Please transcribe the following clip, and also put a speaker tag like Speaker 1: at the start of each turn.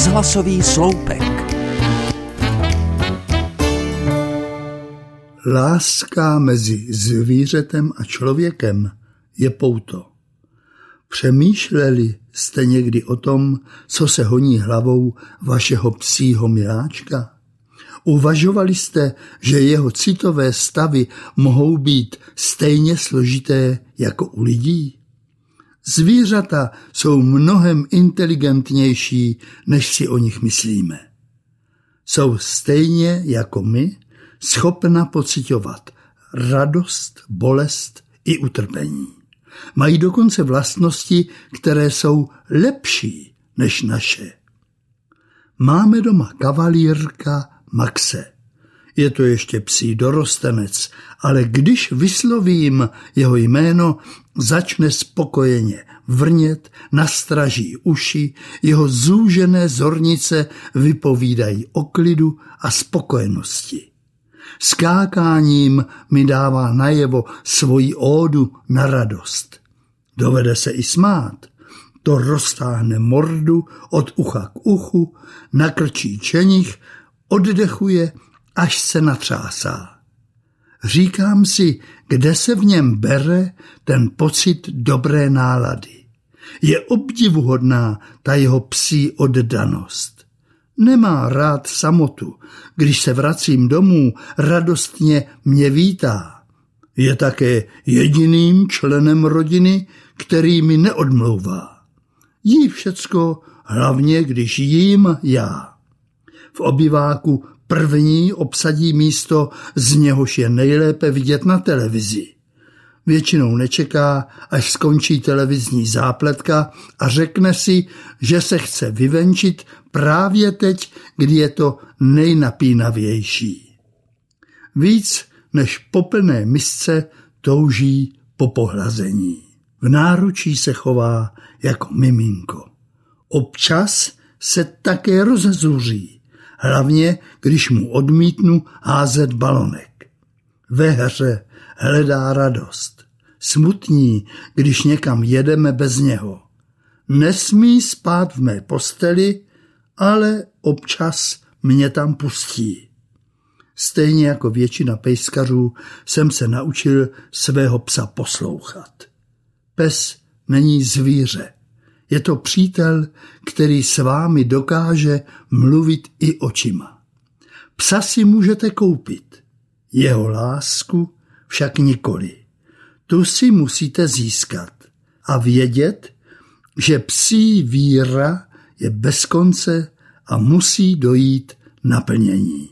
Speaker 1: Rozhlasový sloupek.
Speaker 2: Láska mezi zvířetem a člověkem je pouto. Přemýšleli jste někdy o tom, co se honí hlavou vašeho psího miláčka? Uvažovali jste, že jeho citové stavy mohou být stejně složité jako u lidí? Zvířata jsou mnohem inteligentnější, než si o nich myslíme. Jsou stejně jako my schopna pocitovat radost, bolest i utrpení. Mají dokonce vlastnosti, které jsou lepší než naše. Máme doma kavalírka Maxe. Je to ještě psí dorostenec, ale když vyslovím jeho jméno, začne spokojeně vrnět, nastraží uši, jeho zúžené zornice vypovídají o klidu a spokojenosti. Skákáním mi dává najevo svoji ódu na radost. Dovede se i smát. To roztáhne mordu od ucha k uchu, nakrčí čenich, oddechuje, až se natřásá. Říkám si, kde se v něm bere ten pocit dobré nálady. Je obdivuhodná ta jeho psí oddanost. Nemá rád samotu. Když se vracím domů, radostně mě vítá. Je také jediným členem rodiny, který mi neodmlouvá. Jí všecko, hlavně když jím já. V obyváku první obsadí místo, z něhož je nejlépe vidět na televizi. Většinou nečeká, až skončí televizní zápletka a řekne si, že se chce vyvenčit právě teď, kdy je to nejnapínavější. Víc než po plné misce touží po pohlazení. V náručí se chová jako miminko. Občas se také rozezuří, hlavně když mu odmítnu házet balonek. Ve hře hledá radost. Smutní, když někam jedeme bez něho. Nesmí spát v mé posteli, ale občas mě tam pustí. Stejně jako většina pejskařů jsem se naučil svého psa poslouchat. Pes není zvíře. Je to přítel, který s vámi dokáže mluvit i očima. Psa si můžete koupit, jeho lásku však nikoli. Tu si musíte získat a vědět, že psí víra je bez konce a musí dojít naplnění.